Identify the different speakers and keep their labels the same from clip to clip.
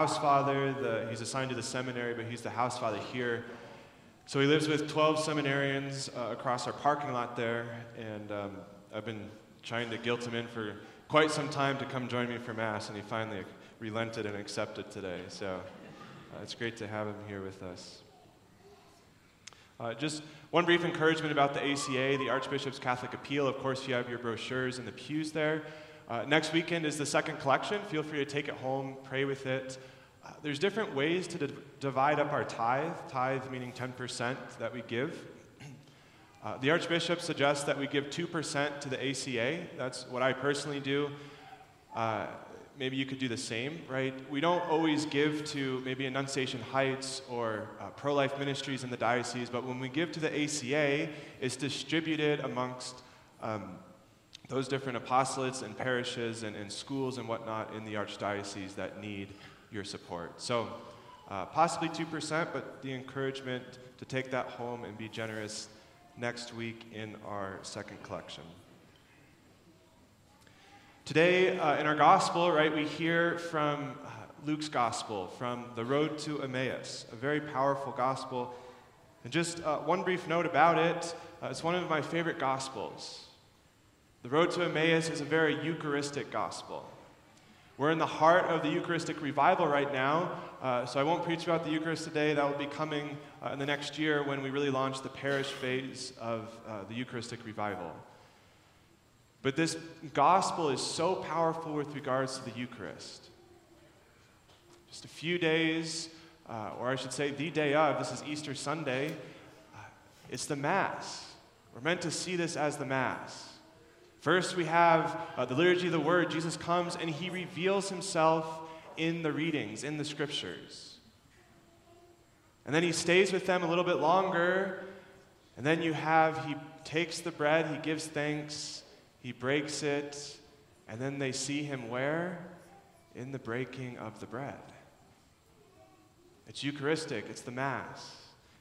Speaker 1: house father. The, he's assigned to the seminary, but he's the house father here. So he lives with 12 seminarians uh, across our parking lot there, and um, I've been trying to guilt him in for quite some time to come join me for Mass, and he finally relented and accepted today. So uh, it's great to have him here with us. Uh, just one brief encouragement about the ACA, the Archbishop's Catholic Appeal. Of course, you have your brochures in the pews there. Uh, next weekend is the second collection. Feel free to take it home, pray with it. Uh, there's different ways to divide up our tithe, tithe meaning 10% that we give. Uh, the Archbishop suggests that we give 2% to the ACA. That's what I personally do. Uh, maybe you could do the same, right? We don't always give to maybe Annunciation Heights or uh, pro life ministries in the diocese, but when we give to the ACA, it's distributed amongst um, those different apostolates and parishes and, and, schools and whatnot in the archdiocese that need your support. So, uh, possibly 2%, but the encouragement to take that home and be generous next week in our second collection. Today, uh, in our gospel, right, we hear from uh, Luke's gospel, from the road to Emmaus, a very powerful gospel. And just uh, one brief note about it uh, it's one of my favorite gospels. The road to Emmaus is a very Eucharistic gospel. We're in the heart of the Eucharistic revival right now, uh, so I won't preach about the Eucharist today. That will be coming uh, in the next year when we really launch the parish phase of the Eucharistic revival. But this gospel is so powerful with regards to the Eucharist. Just a few days, uh, or I should say, the day of, this is Easter Sunday, uh, it's the Mass. We're meant to see this as the Mass. First, we have uh, the liturgy of the Word. Jesus comes and he reveals himself in the readings, in the scriptures. And then he stays with them a little bit longer. And then you have, he takes the bread, he gives thanks, he breaks it, and then they see him where? In the breaking of the bread. It's Eucharistic, it's the Mass.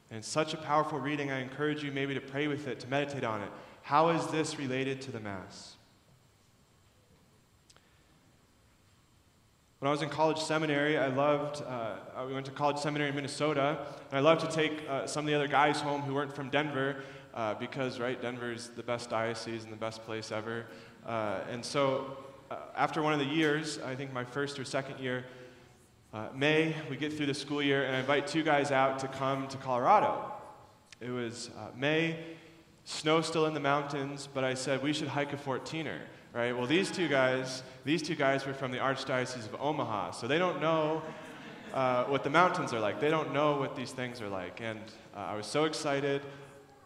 Speaker 1: And it's such a powerful reading, I encourage you maybe to pray with it, to meditate on it. How is this related to the Mass? When I was in college seminary, I loved, uh, we went to college seminary in Minnesota, and I loved to take uh, some of the other guys home who weren't from Denver uh, because, right, Denver's the best diocese and the best place ever. Uh, and so, uh, after one of the years, I think my first or second year, uh, May, we get through the school year, and I invite two guys out to come to Colorado. It was May, snow still in the mountains, but I said we should hike a 14er, right? Well, these two guys, these two guys were from the Archdiocese of Omaha, so they don't know uh, what the mountains are like. They don't know what these things are like, and I was so excited.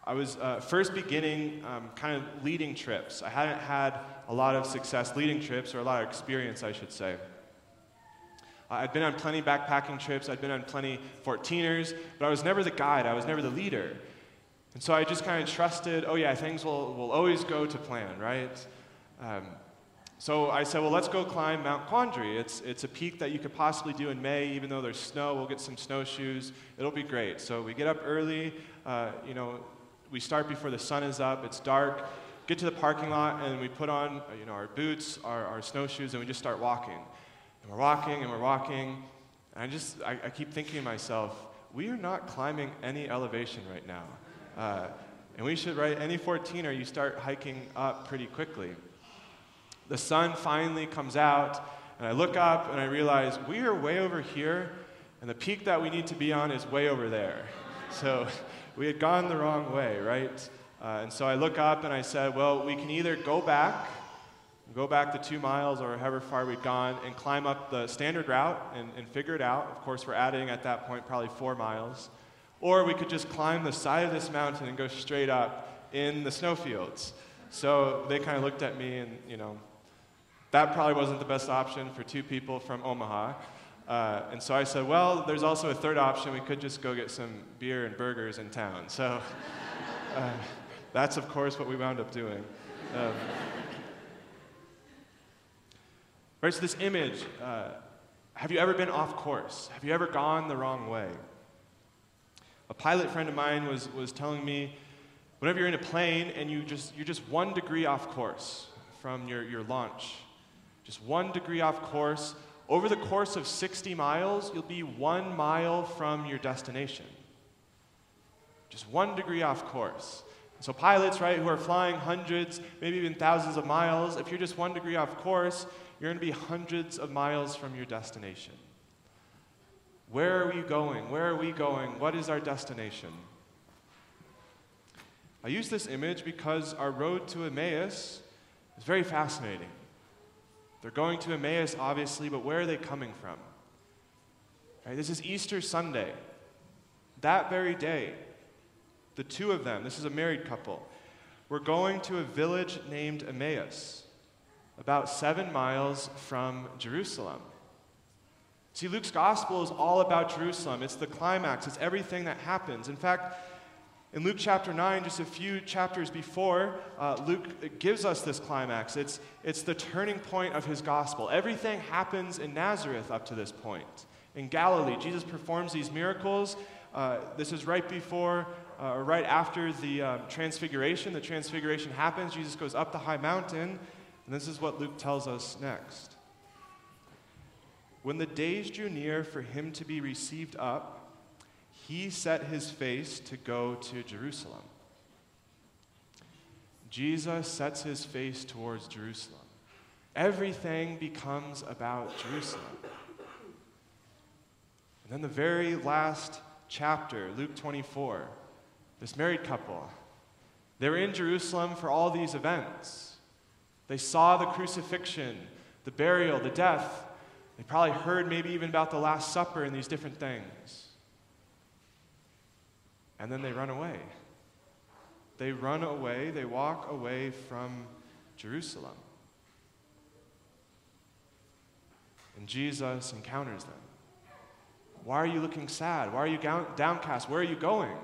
Speaker 1: I was uh, first beginning um, kind of leading trips. I hadn't had a lot of success leading trips, or a lot of experience, I should say. Uh, I'd been on plenty backpacking trips, I'd been on plenty 14ers, but I was never the guide, I was never the leader. And so I just kind of trusted, oh yeah, things will, will always go to plan, right? Um, so I said, well, let's go climb Mount Quandary. It's, it's a peak that you could possibly do in May, even though there's snow. We'll get some snowshoes. It'll be great. So we get up early. Uh, you know, we start before the sun is up, it's dark, get to the parking lot, and we put on uh, you know, our boots, our, our snowshoes, and we just start walking. And we're walking and we're walking. And I just, I, I keep thinking to myself, we are not climbing any elevation right now. Uh, and we should, right, any 14er, you start hiking up pretty quickly. The sun finally comes out, and I look up and I realize we are way over here, and the peak that we need to be on is way over there. So we had gone the wrong way, right? Uh, and so I look up and I said, well, we can either go back, go back the two miles or however far we'd gone, and climb up the standard route and, and figure it out. Of course, we're adding at that point probably four miles. Or we could just climb the side of this mountain and go straight up in the snowfields. So they kind of looked at me and, you know, that probably wasn't the best option for two people from Omaha. Uh, and so I said, well, there's also a third option. We could just go get some beer and burgers in town. So uh, that's, of course, what we wound up doing. Um, right, so this image uh, have you ever been off course? Have you ever gone the wrong way? A pilot friend of mine was, was telling me whenever you're in a plane and you just, you're just one degree off course from your, your launch, just one degree off course, over the course of 60 miles, you'll be one mile from your destination. Just one degree off course. So, pilots, right, who are flying hundreds, maybe even thousands of miles, if you're just one degree off course, you're going to be hundreds of miles from your destination. Where are we going? Where are we going? What is our destination? I use this image because our road to Emmaus is very fascinating. They're going to Emmaus, obviously, but where are they coming from? Right, this is Easter Sunday. That very day, the two of them, this is a married couple, were going to a village named Emmaus, about seven miles from Jerusalem. See, Luke's gospel is all about Jerusalem. It's the climax, it's everything that happens. In fact, in Luke chapter 9, just a few chapters before, uh, Luke gives us this climax. It's, it's the turning point of his gospel. Everything happens in Nazareth up to this point. In Galilee, Jesus performs these miracles. Uh, this is right before uh, right after the uh, transfiguration. The transfiguration happens, Jesus goes up the high mountain, and this is what Luke tells us next. When the days drew near for him to be received up, he set his face to go to Jerusalem. Jesus sets his face towards Jerusalem. Everything becomes about Jerusalem. And then the very last chapter, Luke 24, this married couple. They were in Jerusalem for all these events. They saw the crucifixion, the burial, the death. They probably heard maybe even about the Last Supper and these different things. And then they run away. They run away, they walk away from Jerusalem. And Jesus encounters them. Why are you looking sad? Why are you downcast? Where are you going?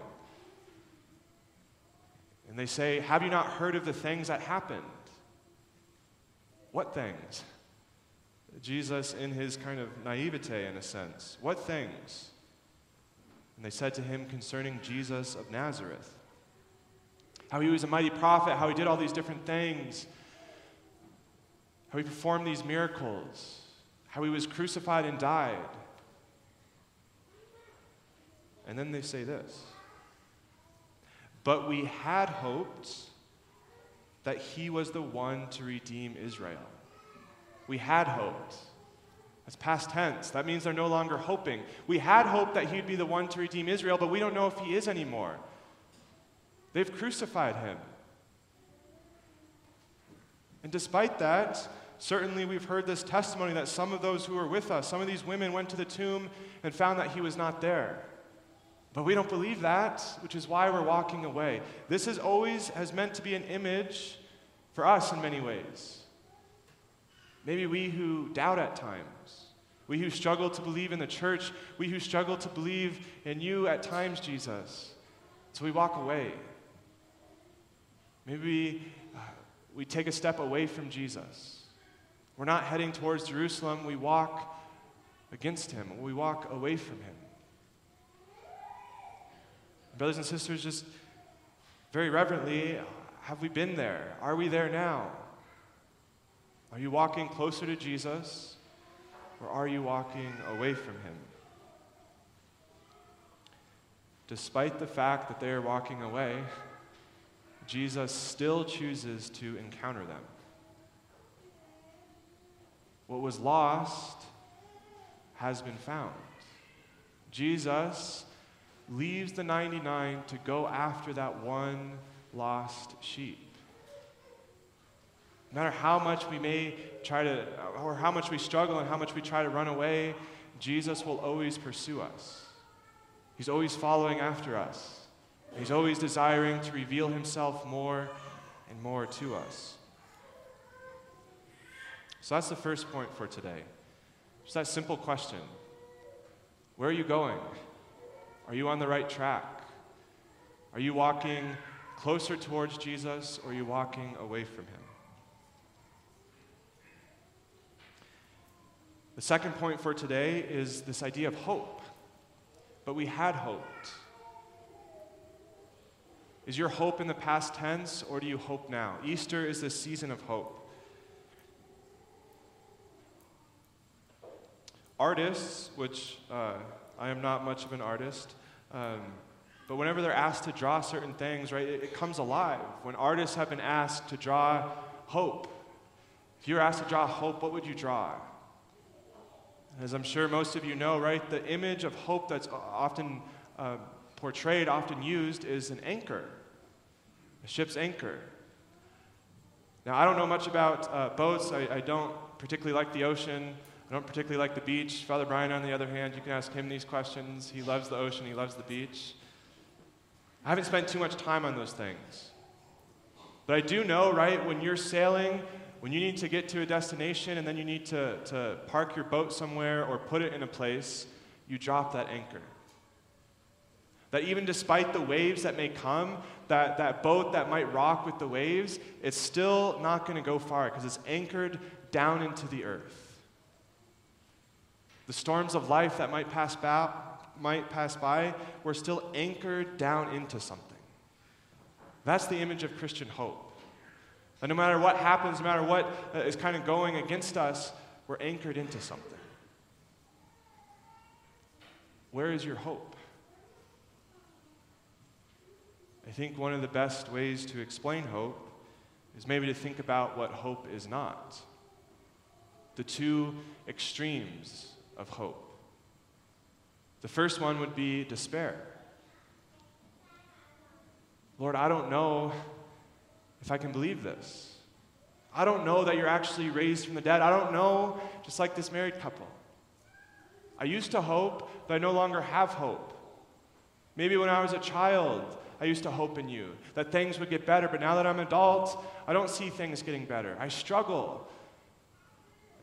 Speaker 1: And they say, Have you not heard of the things that happened? What things? Jesus, in his kind of naivete, in a sense, what things? And they said to him concerning Jesus of Nazareth how he was a mighty prophet, how he did all these different things, how he performed these miracles, how he was crucified and died. And then they say this but we had hoped that he was the one to redeem Israel. We had hoped. That's past tense. That means they're no longer hoping. We had hoped that he'd be the one to redeem Israel, but we don't know if he is anymore. They've crucified him. And despite that, certainly we've heard this testimony that some of those who were with us, some of these women went to the tomb and found that he was not there. But we don't believe that, which is why we're walking away. This is always has meant to be an image for us in many ways. Maybe we who doubt at times, we who struggle to believe in the church, we who struggle to believe in you at times, Jesus. So we walk away. Maybe we, uh, we take a step away from Jesus. We're not heading towards Jerusalem, we walk against him, we walk away from him. Brothers and sisters, just very reverently, have we been there? Are we there now? Are you walking closer to Jesus or are you walking away from him? Despite the fact that they are walking away, Jesus still chooses to encounter them. What was lost has been found. Jesus leaves the 99 to go after that one lost sheep. No matter how much we may try to, or how much we struggle and how much we try to run away, Jesus will always pursue us. He's always following after us. He's always desiring to reveal himself more and more to us. So that's the first point for today. Just that simple question Where are you going? Are you on the right track? Are you walking closer towards Jesus or are you walking away from him? The second point for today is this idea of hope. But we had hoped. Is your hope in the past tense or do you hope now? Easter is the season of hope. artists, which uh, I am not much of an artist, um, but whenever they're asked to draw certain things, right, it, it comes alive. When artists have been asked to draw hope, if you were asked to draw hope, what would you draw? As I'm sure most of you know, right, the image of hope that's often uh, portrayed, often used, is an anchor, a ship's anchor. Now, I don't know much about uh, boats. I, I don't particularly like the ocean. I don't particularly like the beach. Father Brian, on the other hand, you can ask him these questions. He loves the ocean, he loves the beach. I haven't spent too much time on those things. But I do know, right, when you're sailing, when you need to get to a destination and then you need to, to park your boat somewhere or put it in a place, you drop that anchor. That even despite the waves that may come, that, that boat that might rock with the waves, it's still not going to go far because it's anchored down into the earth. The storms of life that might pass, by, might pass by, we're still anchored down into something. That's the image of Christian hope. And no matter what happens, no matter what uh, kind of going against us, we're anchored into something. Where is your hope? I think one of the best ways to explain hope is maybe to think about what hope is not. The two extremes of hope. The first one would be despair. Lord, I don't know if I can believe this. I don't know that you're actually raised from the dead. I don't know, just like this married couple. I used to hope, but I no longer have hope. Maybe when I was a child, I used to hope in you, that things would get better, but now that I'm an adult, I don't see things getting better. I struggle.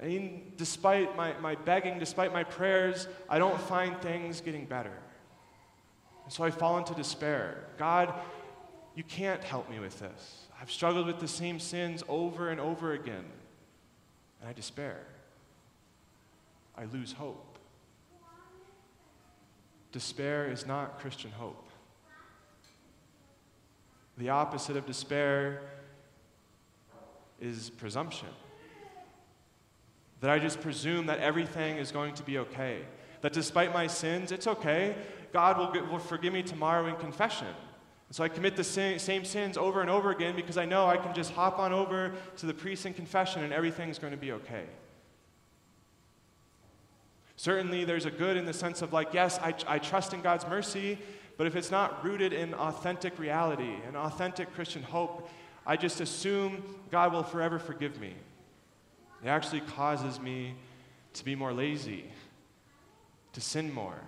Speaker 1: I mean, despite my, my begging, despite my prayers, I don't find things getting better. And so I fall into despair. God, you can't help me with this. I've struggled with the same sins over and over again, and I despair. I lose hope. Despair is not Christian hope. The opposite of despair is presumption. That I just presume that everything is going to be okay. That despite my sins, it's okay. God will, will forgive me tomorrow in confession. And so I commit the same, sins over and over again because I know I can just hop on over to the priest in confession and everything's going to be okay. Certainly, there's a good in the sense of, like, yes, I, I trust in God's mercy, but if it's not rooted in authentic reality and authentic Christian hope, I just assume God will forever forgive me. It actually causes me to be more lazy, to sin more,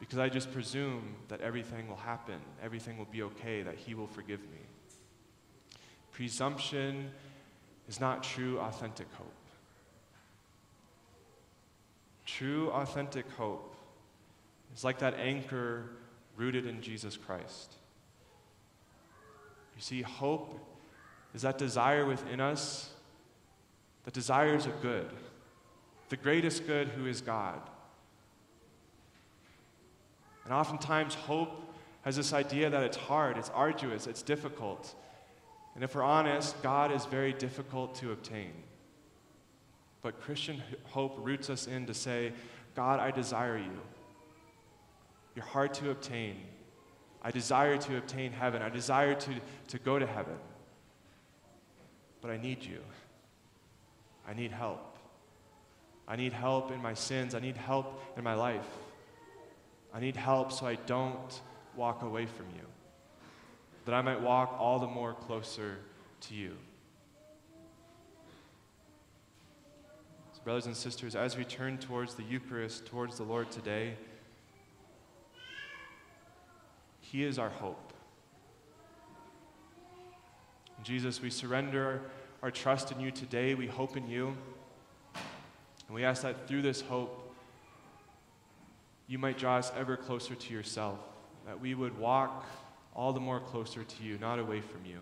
Speaker 1: because I just presume that everything will happen, everything will be okay, that He will forgive me. Presumption is not true, authentic hope. True, authentic hope is like that anchor rooted in Jesus Christ. You see, hope is that desire within us that desires a good, the greatest good who is God. And oftentimes, hope has this idea that it's hard, it's arduous, it's difficult. And if we're honest, God is very difficult to obtain. But Christian hope roots us in to say, God, I desire you. You're hard to obtain. I desire to obtain heaven. I desire to, to go to heaven. But I need you. I need help. I need help in my sins. I need help in my life. I need help so I don't walk away from you, that I might walk all the more closer to you. So, brothers and sisters, as we turn towards the Eucharist, towards the Lord today, he is our hope. Jesus, we surrender our trust in you today. We hope in you. And we ask that through this hope, you might draw us ever closer to yourself, that we would walk all the more closer to you, not away from you.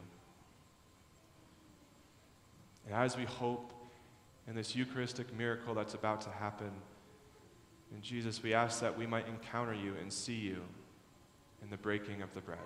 Speaker 1: And as we hope in this Eucharistic miracle that's about to happen, in Jesus, we ask that we might encounter you and see you in the breaking of the bread.